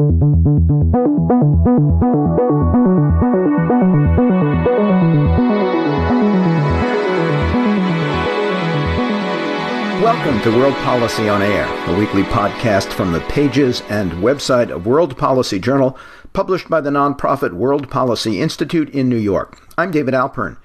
Welcome to World Policy on Air, a weekly podcast from the pages and website of World Policy Journal, published by the nonprofit World Policy Institute in New York. I'm David Alpern.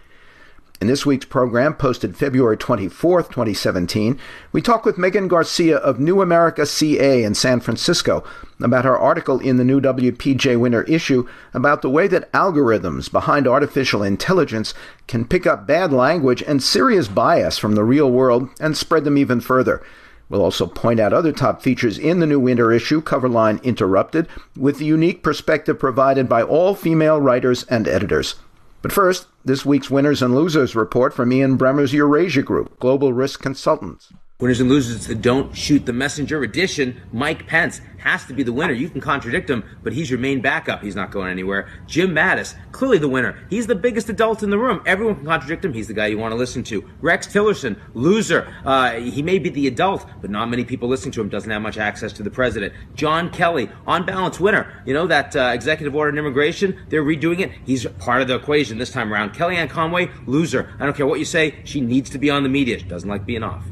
In this week's program, posted February 24th, 2017, we talk with Megan Garcia of New America CA in San Francisco about her article in the new WPJ Winter issue about the way that algorithms behind artificial intelligence can pick up bad language and serious bias from the real world and spread them even further. We'll also point out other top features in the new winter issue, Coverline Interrupted, with the unique perspective provided by all female writers and editors. But first, this week's winners and losers report from Ian Bremmer's Eurasia Group, Global Risk Consultants. Winners and losers, the don't shoot the messenger edition. Mike Pence has to be the winner. You can contradict him, but he's your main backup. He's not going anywhere. Jim Mattis, clearly the winner. He's the biggest adult in the room. Everyone can contradict him. He's the guy you want to listen to. Rex Tillerson, loser. Uh, he may be the adult, but not many people listening to him. Doesn't have much access to the president. John Kelly, on balance, winner. You know that uh, executive order on immigration? They're redoing it. He's part of the equation this time around. Kellyanne Conway, loser. I don't care what you say. She needs to be on the media. She doesn't like being off.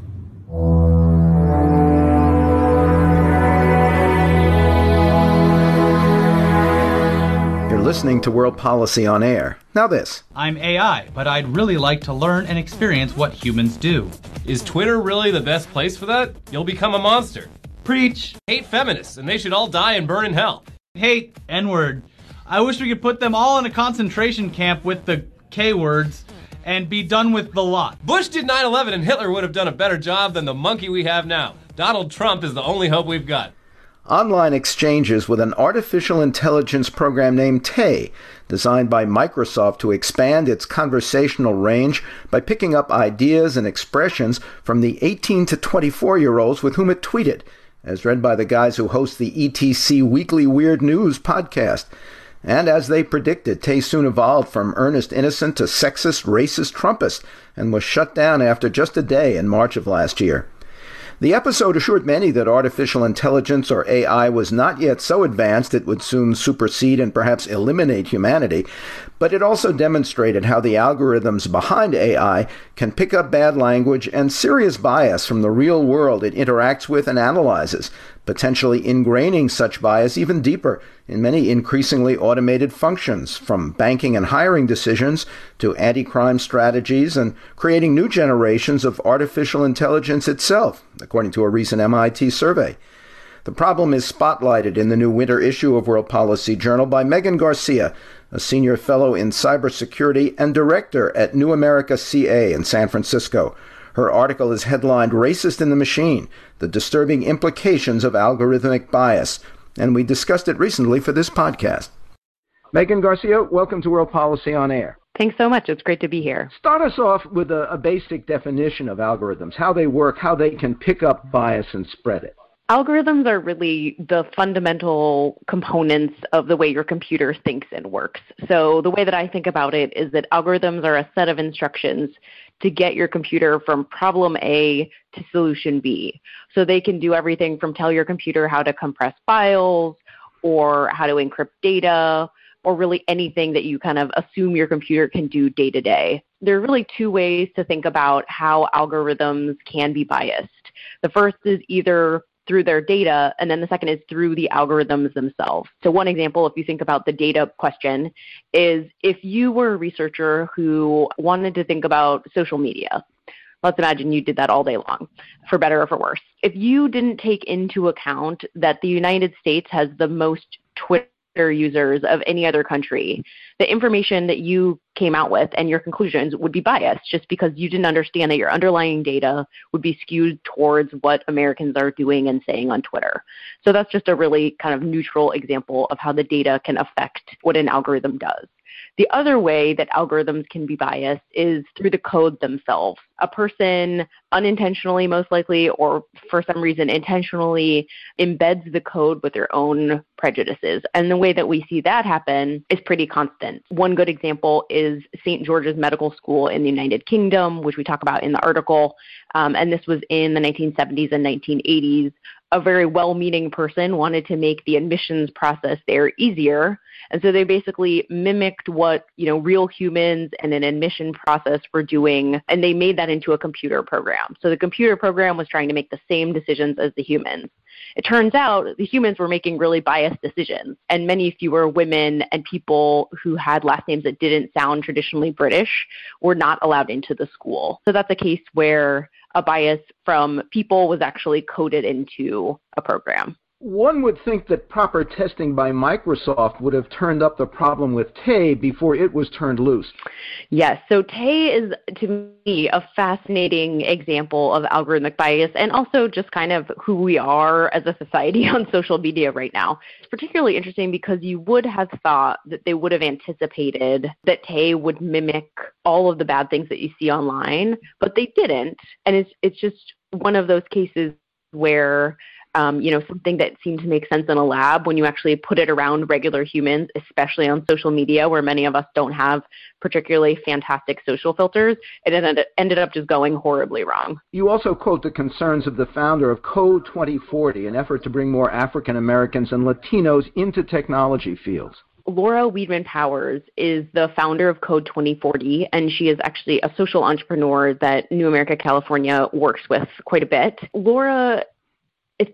Listening to World Policy on Air. Now, this. I'm AI, but I'd really like to learn and experience what humans do. Is Twitter really the best place for that? You'll become a monster. Preach. Hate feminists, and they should all die and burn in hell. Hate N word. I wish we could put them all in a concentration camp with the K words and be done with the lot. Bush did 9 11, and Hitler would have done a better job than the monkey we have now. Donald Trump is the only hope we've got online exchanges with an artificial intelligence program named Tay, designed by Microsoft to expand its conversational range by picking up ideas and expressions from the 18 to 24 year olds with whom it tweeted, as read by the guys who host the ETC Weekly Weird News podcast. And as they predicted, Tay soon evolved from earnest innocent to sexist, racist Trumpist and was shut down after just a day in March of last year. The episode assured many that artificial intelligence or AI was not yet so advanced it would soon supersede and perhaps eliminate humanity, but it also demonstrated how the algorithms behind AI can pick up bad language and serious bias from the real world it interacts with and analyzes, potentially ingraining such bias even deeper in many increasingly automated functions, from banking and hiring decisions to anti crime strategies and creating new generations of artificial intelligence itself, according to a recent MIT survey. The problem is spotlighted in the new winter issue of World Policy Journal by Megan Garcia, a senior fellow in cybersecurity and director at New America CA in San Francisco. Her article is headlined Racist in the Machine The Disturbing Implications of Algorithmic Bias, and we discussed it recently for this podcast. Megan Garcia, welcome to World Policy on Air. Thanks so much. It's great to be here. Start us off with a, a, basic definition of algorithms, how they work, how they can pick up bias and spread it. Algorithms are really the fundamental components of the way your computer thinks and works. So, the way that I think about it is that algorithms are a set of instructions to get your computer from problem A to solution B. So they can do everything from tell your computer how to compress files or how to encrypt data or really anything that you kind of assume your computer can do day to day. There are really two ways to think about how algorithms can be biased. The first is either through their data, and then the second is through the algorithms themselves. So, one example, if you think about the data question, is if you were a researcher who wanted to think about social media, let's imagine you did that all day long, for better or for worse. If you didn't take into account that the United States has the most Twitter users of any other country, the information that you came out with and your conclusions would be biased just because you didn't understand that your underlying data would be skewed towards what Americans are doing and saying on Twitter. So that's just a really kind of neutral example of how the data can affect what an algorithm does. The other way that algorithms can be biased is through the code themselves. A person unintentionally, most likely, or for some reason intentionally embeds the code with their own prejudices. And the way that we see that happen is pretty constant. One good example is St. George's Medical School in the United Kingdom, which we talk about in the article. Um, and this was in the 1970s and 1980s. A very well meaning person wanted to make the admissions process there easier and so they basically mimicked what, you know, real humans and an admission process were doing, and they made that into a computer program. So the computer program was trying to make the same decisions as the humans. It turns out the humans were making really biased decisions, and many fewer women and people who had last names that didn't sound traditionally British were not allowed into the school. So that's a case where a bias from people was actually coded into a program one would think that proper testing by Microsoft would have turned up the problem with Tay before it was turned loose. Yes, so Tay is to me a fascinating example of algorithmic bias and also just kind of who we are as a society on social media right now. It's particularly interesting because you would have thought that they would have anticipated that Tay would mimic all of the bad things that you see online, but they didn't. And it's it's just one of those cases where um, you know, something that seemed to make sense in a lab when you actually put it around regular humans, especially on social media where many of us don't have particularly fantastic social filters, it ended, ended up just going horribly wrong. You also quote the concerns of the founder of Code 2040, an effort to bring more African Americans and Latinos into technology fields. Laura Weidman Powers is the founder of Code 2040, and she is actually a social entrepreneur that New America California works with quite a bit. Laura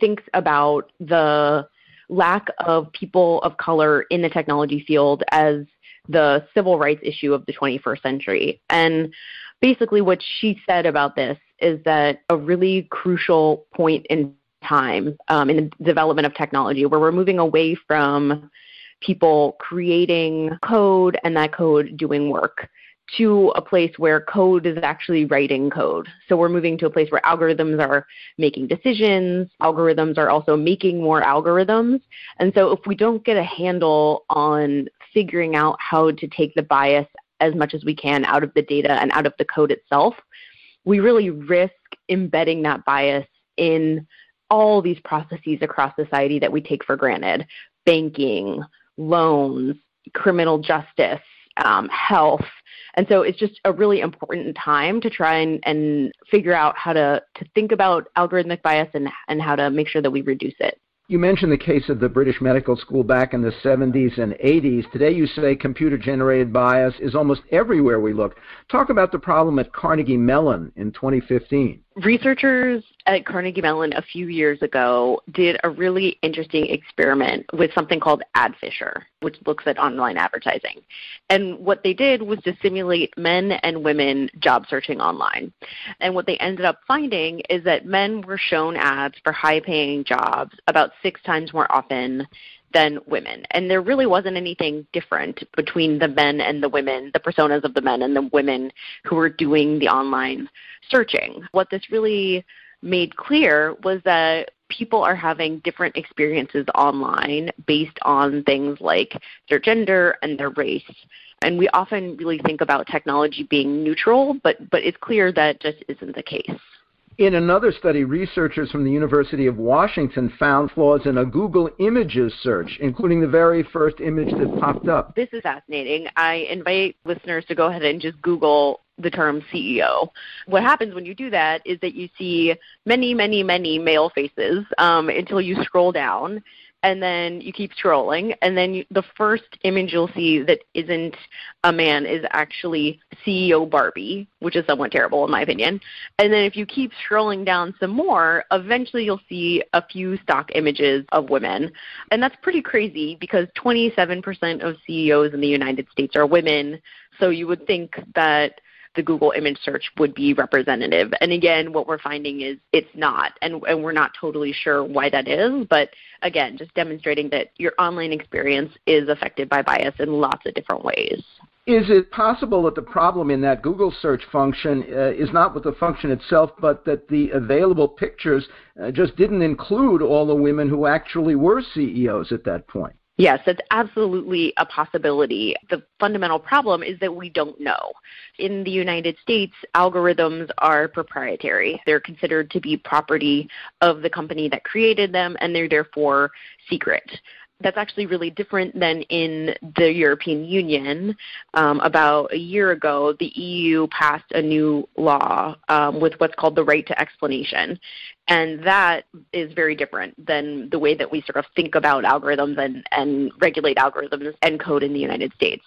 thinks about the lack of people of color in the technology field as the civil rights issue of the 21st century. And basically, what she said about this is that a really crucial point in time um, in the development of technology where we're moving away from people creating code and that code doing work to a place where code is actually writing code. So we're moving to a place where algorithms are making decisions, algorithms are also making more algorithms. And so if we don't get a handle on figuring out how to take the bias as much as we can out of the data and out of the code itself, we really risk embedding that bias in all these processes across society that we take for granted banking, loans, criminal justice, um, health. And so it's just a really important time to try and, and figure out how to, to think about algorithmic bias and, and how to make sure that we reduce it. You mentioned the case of the British Medical School back in the 70s and 80s. Today you say computer generated bias is almost everywhere we look. Talk about the problem at Carnegie Mellon in 2015. Researchers at Carnegie Mellon a few years ago did a really interesting experiment with something called AdFisher, which looks at online advertising. And what they did was to simulate men and women job searching online. And what they ended up finding is that men were shown ads for high paying jobs about six times more often than women. And there really wasn't anything different between the men and the women, the personas of the men and the women who were doing the online searching. What this really made clear was that people are having different experiences online based on things like their gender and their race. And we often really think about technology being neutral, but, but it's clear that just isn't the case. In another study, researchers from the University of Washington found flaws in a Google Images search, including the very first image that popped up. This is fascinating. I invite listeners to go ahead and just Google the term CEO. What happens when you do that is that you see many, many, many male faces um, until you scroll down and then you keep scrolling and then you, the first image you'll see that isn't a man is actually CEO Barbie, which is somewhat terrible in my opinion. And then if you keep scrolling down some more, eventually you'll see a few stock images of women. And that's pretty crazy because 27% of CEOs in the United States are women. So you would think that the Google image search would be representative. And again, what we're finding is it's not, and, and we're not totally sure why that is. But again, just demonstrating that your online experience is affected by bias in lots of different ways. Is it possible that the problem in that Google search function uh, is not with the function itself, but that the available pictures uh, just didn't include all the women who actually were CEOs at that point? Yes, it's absolutely a possibility. The fundamental problem is that we don't know. In the United States, algorithms are proprietary. They're considered to be property of the company that created them, and they're therefore secret that's actually really different than in the European Union. Um, about a year ago, the EU passed a new law um, with what's called the right to explanation. And that is very different than the way that we sort of think about algorithms and, and regulate algorithms and code in the United States.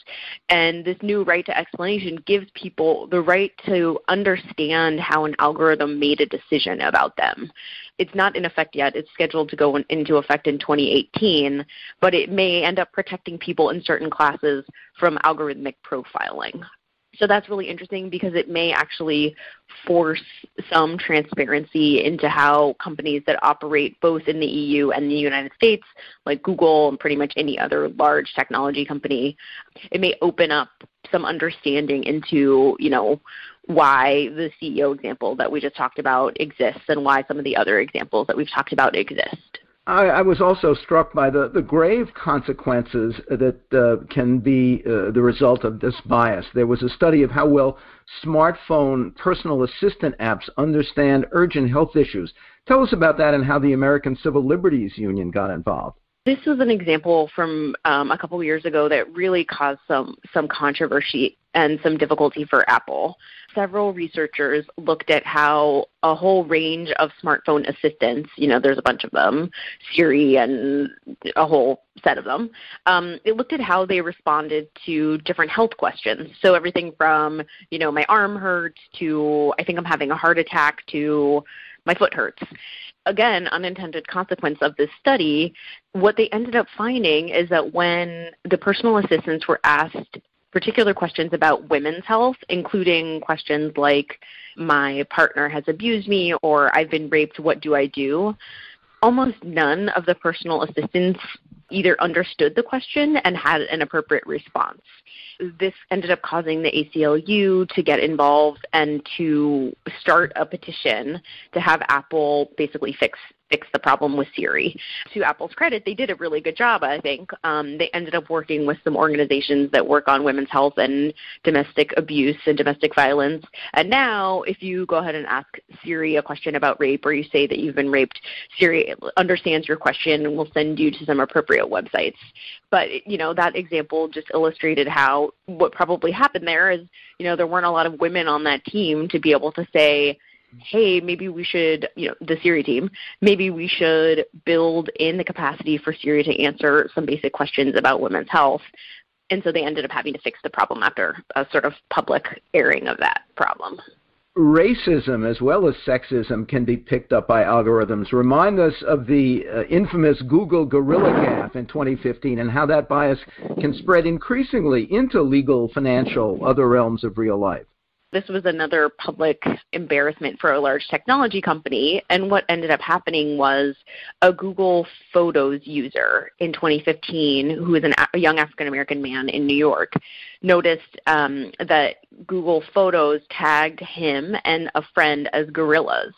And this new right to explanation gives people the right to understand how an algorithm made a decision about them. It's not in effect yet. It's scheduled to go in, into effect in 2018, but it may end up protecting people in certain classes from algorithmic profiling. So that's really interesting because it may actually force some transparency into how companies that operate both in the EU and the United States, like Google and pretty much any other large technology company, it may open up some understanding into, you know, why the CEO example that we just talked about exists and why some of the other examples that we've talked about exist. I, I was also struck by the, the grave consequences that uh, can be uh, the result of this bias. There was a study of how well smartphone personal assistant apps understand urgent health issues. Tell us about that and how the American Civil Liberties Union got involved. This was an example from um, a couple years ago that really caused some some controversy and some difficulty for Apple. Several researchers looked at how a whole range of smartphone assistants, you know, there's a bunch of them, Siri and a whole set of them, um, it looked at how they responded to different health questions. So everything from, you know, my arm hurts to I think I'm having a heart attack to my foot hurts again, unintended consequence of this study, what they ended up finding is that when the personal assistants were asked particular questions about women's health, including questions like, my partner has abused me or I've been raped, what do I do? Almost none of the personal assistants either understood the question and had an appropriate response. This ended up causing the ACLU to get involved and to start a petition to have Apple basically fix fix the problem with Siri. To Apple's credit, they did a really good job, I think. Um, they ended up working with some organizations that work on women's health and domestic abuse and domestic violence. And now, if you go ahead and ask Siri a question about rape or you say that you've been raped, Siri understands your question and will send you to some appropriate websites. But, you know, that example just illustrated how what probably happened there is, you know, there weren't a lot of women on that team to be able to say, hey, maybe we should, you know, the Siri team, maybe we should build in the capacity for Siri to answer some basic questions about women's health. And so they ended up having to fix the problem after a sort of public airing of that problem. Racism as well as sexism can be picked up by algorithms. Remind us of the uh, infamous Google Gorilla Gaffe in 2015 and how that bias can spread increasingly into legal, financial, other realms of real life this was another public embarrassment for a large technology company. And what ended up happening was a Google Photos user in 2015, who was an, a young African American man in New York, noticed um, that Google Photos tagged him and a friend as gorillas.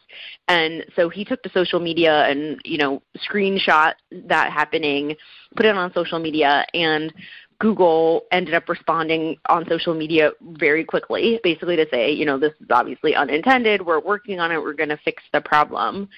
And so he took to social media and, you know, screenshot that happening, put it on social media, and Google ended up responding on social media very quickly, basically to say, you know, this is obviously unintended. We're working on it. We're going to fix the problem.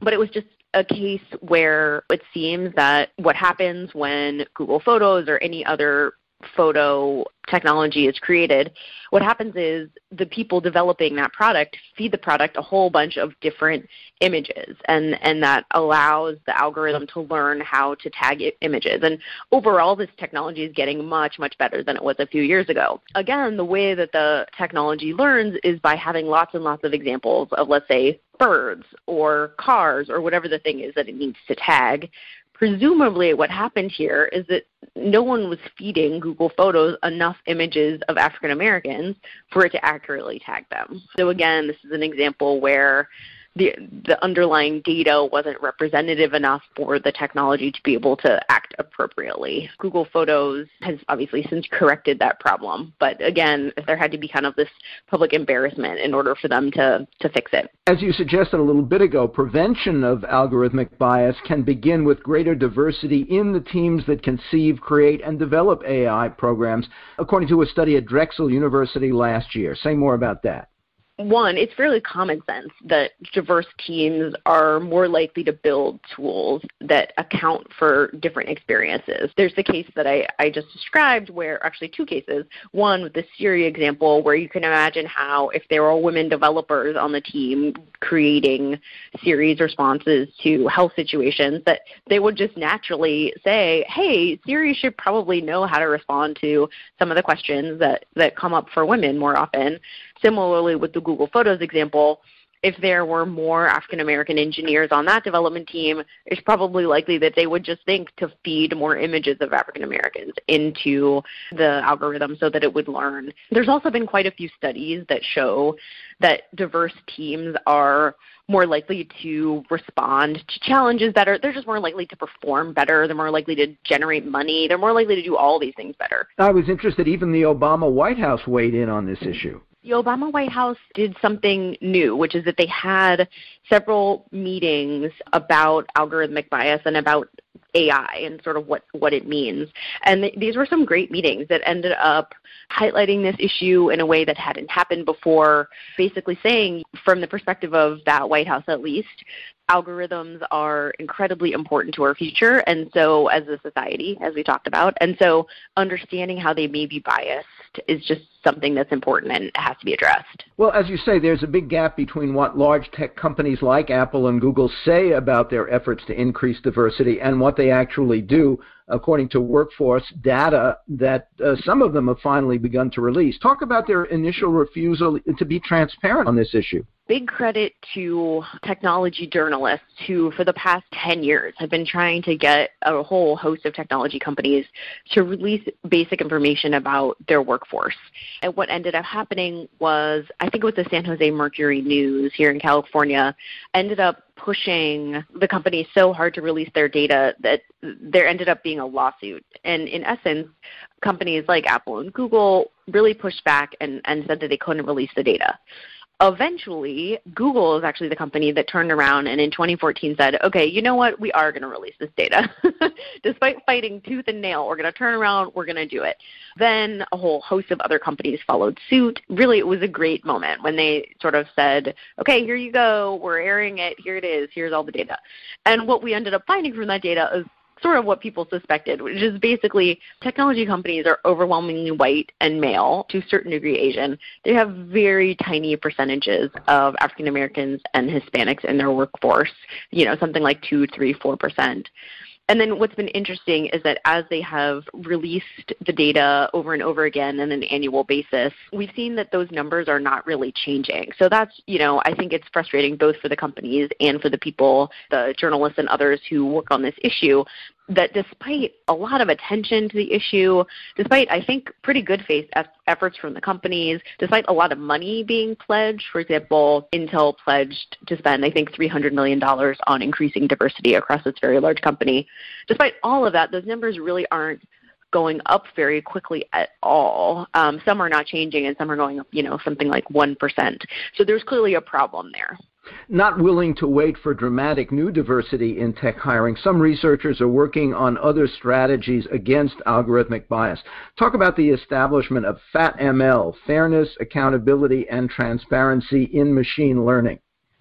But it was just a case where it seems that what happens when Google Photos or any other photo technology is created, what happens is the people developing that product feed the product a whole bunch of different images, and, and that allows the algorithm to learn how to tag images. And overall, this technology is getting much, much better than it was a few years ago. Again, the way that the technology learns is by having lots and lots of examples of, let's say, birds or cars or whatever the thing is that it needs to tag presumably what happened here is that no one was feeding Google Photos enough images of African Americans for it to accurately tag them. So again, this is an example where the the underlying data wasn't representative enough for the technology to be able to act appropriately. Google Photos has obviously since corrected that problem, but again, there had to be kind of this public embarrassment in order for them to, to fix it. As you suggested a little bit ago, prevention of algorithmic bias can begin with greater diversity in the teams that conceive, create, and develop AI programs, according to a study at Drexel University last year. Say more about that one, it's fairly common sense that diverse teams are more likely to build tools that account for different experiences. There's the case that I, I just described where actually two cases. One with the Siri example where you can imagine how if there were women developers on the team creating Siri's responses to health situations that they would just naturally say, hey, Siri should probably know how to respond to some of the questions that, that come up for women more often. Similarly, with the Google Photos example, if there were more African American engineers on that development team, it's probably likely that they would just think to feed more images of African Americans into the algorithm so that it would learn. There's also been quite a few studies that show that diverse teams are more likely to respond to challenges better. They're just more likely to perform better. They're more likely to generate money. They're more likely to do all these things better. I was interested, even the Obama White House weighed in on this issue the Obama White House did something new, which is that they had several meetings about algorithmic bias and about AI and sort of what, what it means. And th- these were some great meetings that ended up highlighting this issue in a way that hadn't happened before, basically saying, from the perspective of that White House at least, algorithms are incredibly important to our future and so as a society as we talked about and so understanding how they may be biased is just something that's important and has to be addressed. Well, as you say, there's a big gap between what large tech companies like Apple and Google say about their efforts to increase diversity and what they actually do, according to workforce data that uh, some of them have finally begun to release. Talk about their initial refusal to be transparent on this issue big credit to technology journalists who, for the past 10 years, have been trying to get a whole host of technology companies to release basic information about their workforce. And what ended up happening was, I think it was the San Jose Mercury News here in California, ended up pushing the company so hard to release their data that there ended up being a lawsuit. And in essence, companies like Apple and Google really pushed back and, and said that they couldn't release the data. Eventually google is actually the company that turned around and in 2014 said okay you know what? We are going to release this data. Despite fighting tooth and nail we're going to turn around we're going to do it. Then a whole host of other companies followed suit. Really it was a great moment when they sort of said okay here you go. We're airing it. Here it is. Here's all the data. And what we ended up finding from that data is sort of what people suspected, which is basically technology companies are overwhelmingly white and male, to a certain degree Asian. They have very tiny percentages of African Americans and Hispanics in their workforce, you know, something like two, three, four percent. And then what's been interesting is that as they have released the data over and over again on an annual basis, we've seen that those numbers are not really changing. So that's, you know, I think it's frustrating both for the companies and for the people, the journalists and others who work on this issue that despite a lot of attention to the issue, despite I think pretty good faith efforts from the companies, despite a lot of money being pledged, for example, Intel pledged to spend I think 300 million dollars on increasing diversity across its very large company. Despite all of that, those numbers really aren't going up very quickly at all. Um, some are not changing, and some are going up, you know, something like one percent. So there's clearly a problem there. Not willing to wait for dramatic new diversity in tech hiring, some researchers are working on other strategies against algorithmic bias. Talk about the establishment of FATML, Fairness, Accountability, and Transparency in Machine Learning.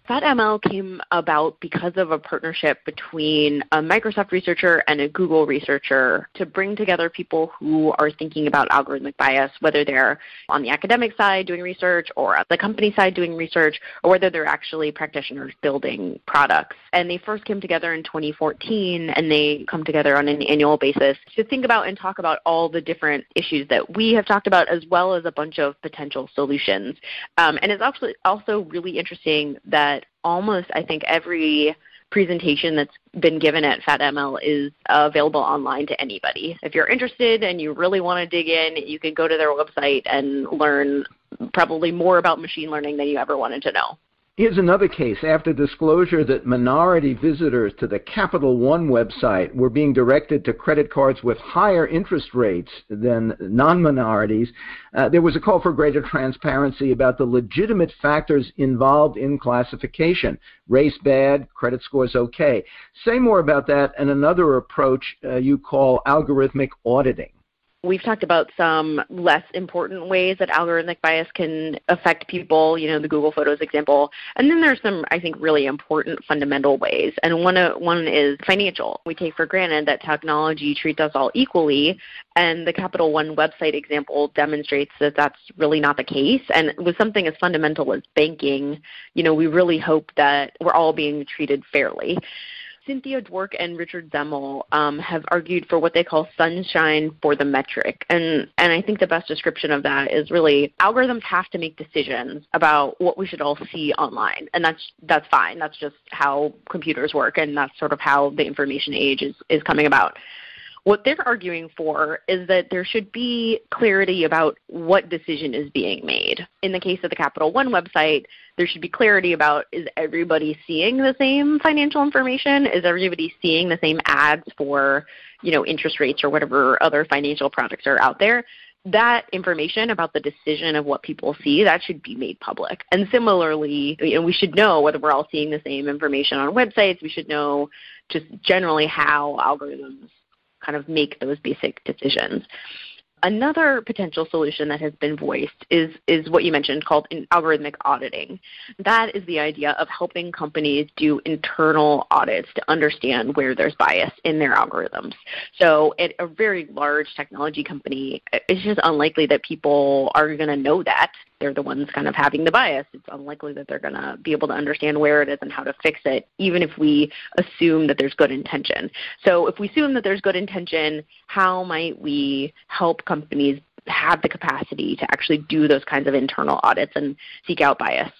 FatML came about because of a partnership between a Microsoft researcher and a Google researcher to bring together people who are thinking about algorithmic bias, whether they're on the academic side doing research or on the company side doing research, or whether they're actually practitioners building products. And they first came together in 2014 and they come together on an annual basis to think about and talk about all the different issues that we have talked about as well as a bunch of potential solutions. Um, and it's actually also really interesting that almost I think every presentation that's been given at FatML is available online to anybody. If you're interested and you really want to dig in, you can go to their website and learn probably more about machine learning than you ever wanted to know. Here's another case. After disclosure that minority visitors to the Capital One website were being directed to credit cards with higher interest rates than non minorities, uh, there was a call for greater transparency about the legitimate factors involved in classification. Race bad, credit scores okay. Say more about that and another approach uh, you call algorithmic auditing. We've talked about some less important ways that algorithmic bias can affect people, you know, the Google Photos example. And then there's some, I think, really important fundamental ways. And one, uh, one is financial. We take for granted that technology treats us all equally, and the Capital One website example demonstrates that that's really not the case. And with something as fundamental as banking, you know, we really hope that we're all being treated fairly. Cynthia Dwork and Richard Zemel um, have argued for what they call sunshine for the metric. And, and I think the best description of that is really algorithms have to make decisions about what we should all see online. And that's, that's fine. That's just how computers work, and that's sort of how the information age is, is coming about. What they're arguing for is that there should be clarity about what decision is being made. In the case of the Capital One website, there should be clarity about is everybody seeing the same financial information? Is everybody seeing the same ads for, you know, interest rates or whatever other financial products are out there? that information about the decision of what people see that should be made public and similarly you know we should know whether we're all seeing the same information on websites we should know just generally how algorithms kind of make those basic decisions. Another potential solution that has been voiced is, is what you mentioned called algorithmic auditing. That is the idea of helping companies do internal audits to understand where there's bias in their algorithms. So at a very large technology company, it's just unlikely that people are going to know that they're the ones kind of having the bias, it's unlikely that they're going to be able to understand where it is and how to fix it, even if we assume that there's good intention. So if we assume that there's good intention, how might we help companies have the capacity to actually do those kinds of internal audits and seek out bias?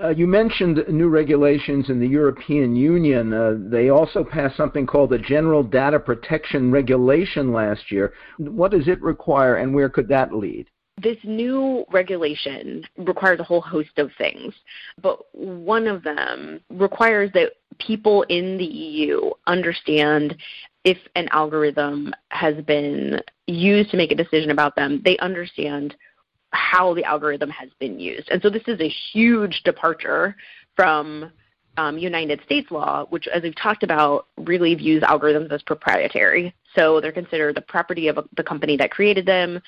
Uh, you mentioned new regulations in the European Union. Uh, they also passed something called the General Data Protection Regulation last year. What does it require, and where could that lead? This new regulation requires a whole host of things, but one of them requires that people in the EU understand if an algorithm has been used to make a decision about them, they understand how the algorithm has been used. And so this is a huge departure from um, United States law, which, as we've talked about, really views algorithms as proprietary. So they're considered the property of the company that created them.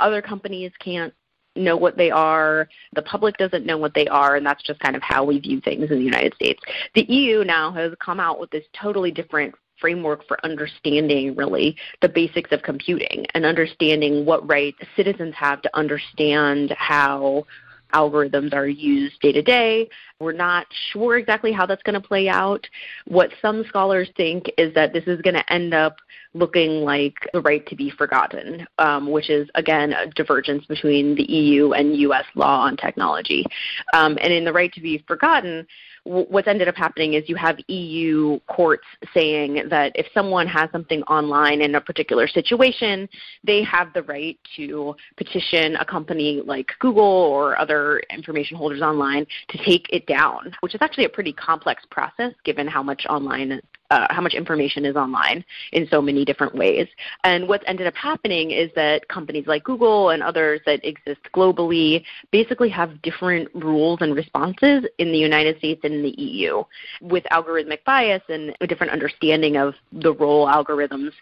Other companies can't know what they are. The public doesn't know what they are, and that's just kind of how we view things in the United States. The EU now has come out with this totally different framework for understanding really the basics of computing and understanding what rights citizens have to understand how algorithms are used day to day. We're not sure exactly how that's going to play out. What some scholars think is that this is going to end up looking like the right to be forgotten, um, which is, again, a divergence between the EU and US law on technology. Um, and in the right to be forgotten, what's ended up happening is you have EU courts saying that if someone has something online in a particular situation, they have the right to petition a company like Google or other information holders online to take it down, which is actually a pretty complex process given how much online uh, how much information is online in so many different ways. And what's ended up happening is that companies like Google and others that exist globally basically have different rules and responses in the United States and in the EU with algorithmic bias and a different understanding of the role algorithms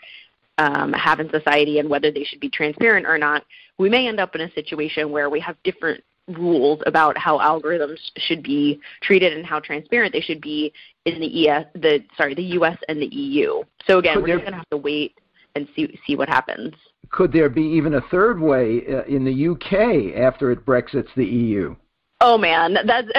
um, have in society and whether they should be transparent or not, we may end up in a situation where we have different rules about how algorithms should be treated and how transparent they should be in the ES, the sorry, the US and the EU. So again, could we're there, just going to have to wait and see see what happens. Could there be even a third way uh, in the UK after it Brexits the EU? Oh man, that's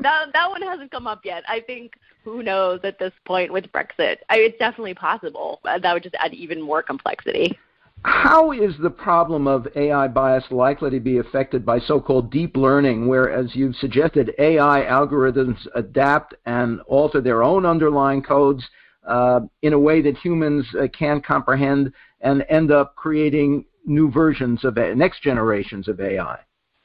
that that one hasn't come up yet. I think who knows at this point with Brexit. I, it's definitely possible. That would just add even more complexity. How is the problem of AI bias likely to be affected by so-called deep learning, where, as you've suggested, AI algorithms adapt and alter their own underlying codes uh, in a way that humans uh, can't comprehend and end up creating new versions of next generations of AI?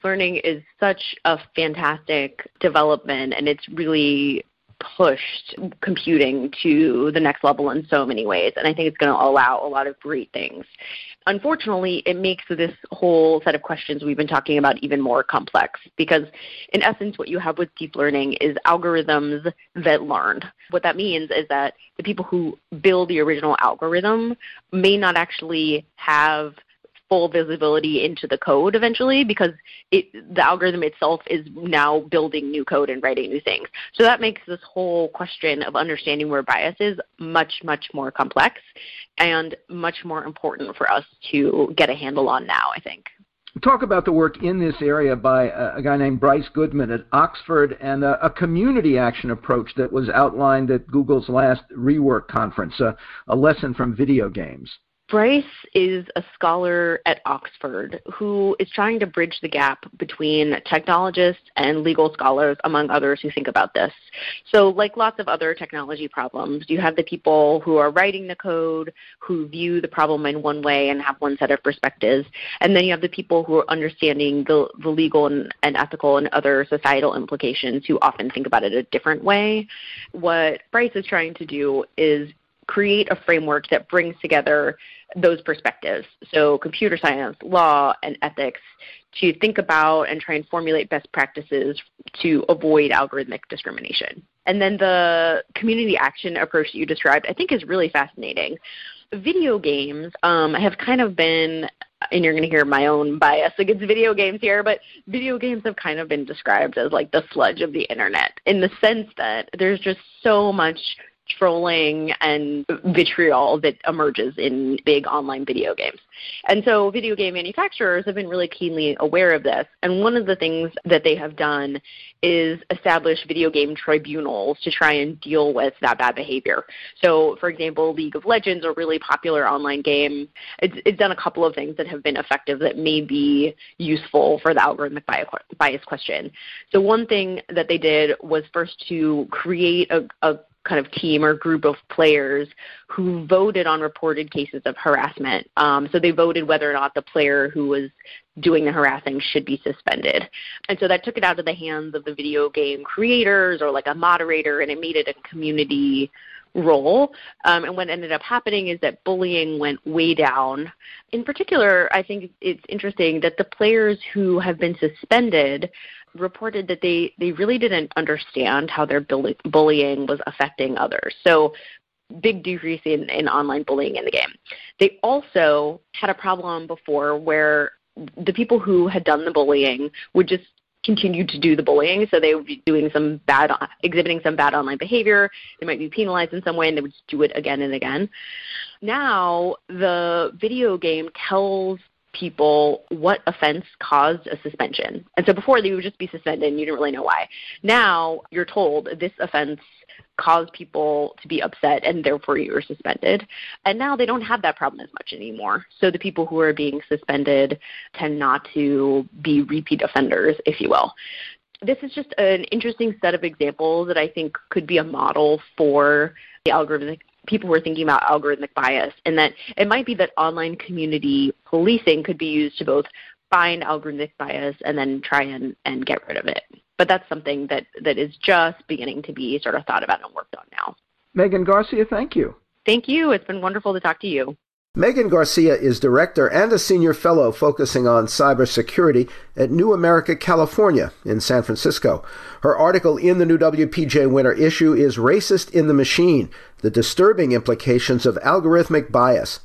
learning is such a fantastic development and it's really pushed computing to the next level in so many ways and i think it's going to allow a lot of great things. Unfortunately it makes this whole set of questions we've been talking about even more complex because in essence what you have with deep learning is algorithms that learn. What that means is that the people who build the original algorithm may not actually have full visibility into the code eventually because it, the algorithm itself is now building new code and writing new things. So that makes this whole question of understanding where bias is much, much more complex and much more important for us to get a handle on now, I think talk about the work in this area by a, a guy named Bryce Goodman at Oxford and a, a, community action approach that was outlined at Google's last rework conference, a lesson from video games. Bryce is a scholar at Oxford who is trying to bridge the gap between technologists and legal scholars, among others, who think about this. So, like lots of other technology problems, you have the people who are writing the code, who view the problem in one way and have one set of perspectives, and then you have the people who are understanding the, the legal and, and ethical and other societal implications who often think about it a different way. What Bryce is trying to do is create a framework that brings together those perspectives. So, computer science, law, and ethics to think about and try and formulate best practices to avoid algorithmic discrimination. And then the community action approach that you described, I think, is really fascinating. Video games um, have kind of been and you're going to hear my own bias against video games here, but video games have kind of been described as like the sludge of the internet in the sense that there's just so much trolling and vitriol that emerges in big online video games. And so video game manufacturers have been really keenly aware of this. And one of the things that they have done is establish video game tribunals to try and deal with that bad behavior. So, for example, League of Legends, a really popular online game, it's, it's done a couple of things that have been effective that may be useful for the algorithmic bias question. So, one thing that they did was first to create a, a kind of team or group of players who voted on reported cases of harassment. Um, so they voted whether or not the player who was doing the harassing should be suspended. And so that took it out of the hands of the video game creators or like a moderator, and it made it a community role. Um, and what ended up happening is that bullying went way down. In particular, I think it's interesting that the players who have been suspended reported that they, they really didn't understand how their bullying was affecting others. So big decrease in, in online bullying in the game. They also had a problem before where the people who had done the bullying would just continue to do the bullying. So they would be doing some bad, exhibiting some bad online behavior. They might be penalized in some way, and they would do it again and again. Now the video game tells people what offense caused a suspension. And so before they would just be suspended and you didn't really know why. Now you're told this offense caused people to be upset and therefore you were suspended. And now they don't have that problem as much anymore. So the people who are being suspended tend not to be repeat offenders, if you will. This is just an interesting set of examples that I think could be a model for the algorithmic people who are thinking about algorithmic bias, and that it might be that online community policing could be used to both find algorithmic bias and then try and, and get rid of it. But that's something that, that is just beginning to be sort of thought about and worked on now. Megan Garcia, thank you. Thank you. It's been wonderful to talk to you. Megan Garcia is director and a senior fellow focusing on cybersecurity at New America, California, in San Francisco. Her article in the new WPJ Winter issue is Racist in the Machine The Disturbing Implications of Algorithmic Bias.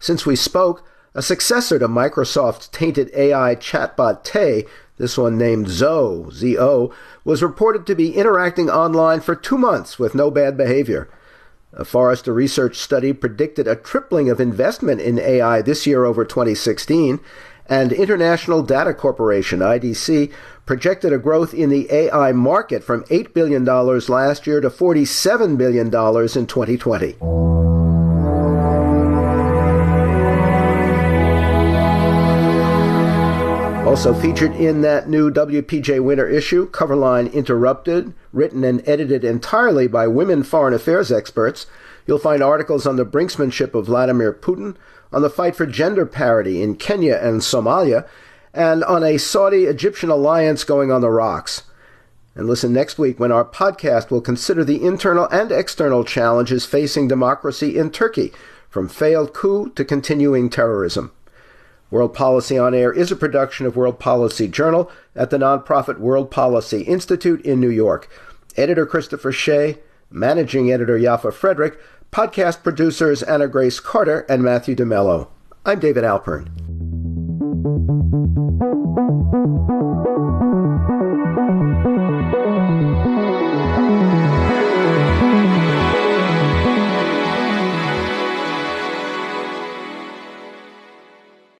Since we spoke, a successor to Microsoft's tainted AI chatbot Tay, this one named Zo, Z-O, was reported to be interacting online for two months with no bad behavior. A Forrester research study predicted a tripling of investment in AI this year over 2016, and International Data Corporation, IDC, projected a growth in the AI market from $8 billion last year to $47 billion in 2020. Also featured in that new WPJ Winter issue, Coverline Interrupted, written and edited entirely by women foreign affairs experts, you'll find articles on the brinksmanship of Vladimir Putin, on the fight for gender parity in Kenya and Somalia, and on a Saudi Egyptian alliance going on the rocks. And listen next week when our podcast will consider the internal and external challenges facing democracy in Turkey, from failed coup to continuing terrorism. World Policy on Air is a production of World Policy Journal at the nonprofit World Policy Institute in New York. Editor Christopher Shea, managing editor Yaffa Frederick, podcast producers Anna Grace Carter and Matthew DeMello. I'm David Alpern.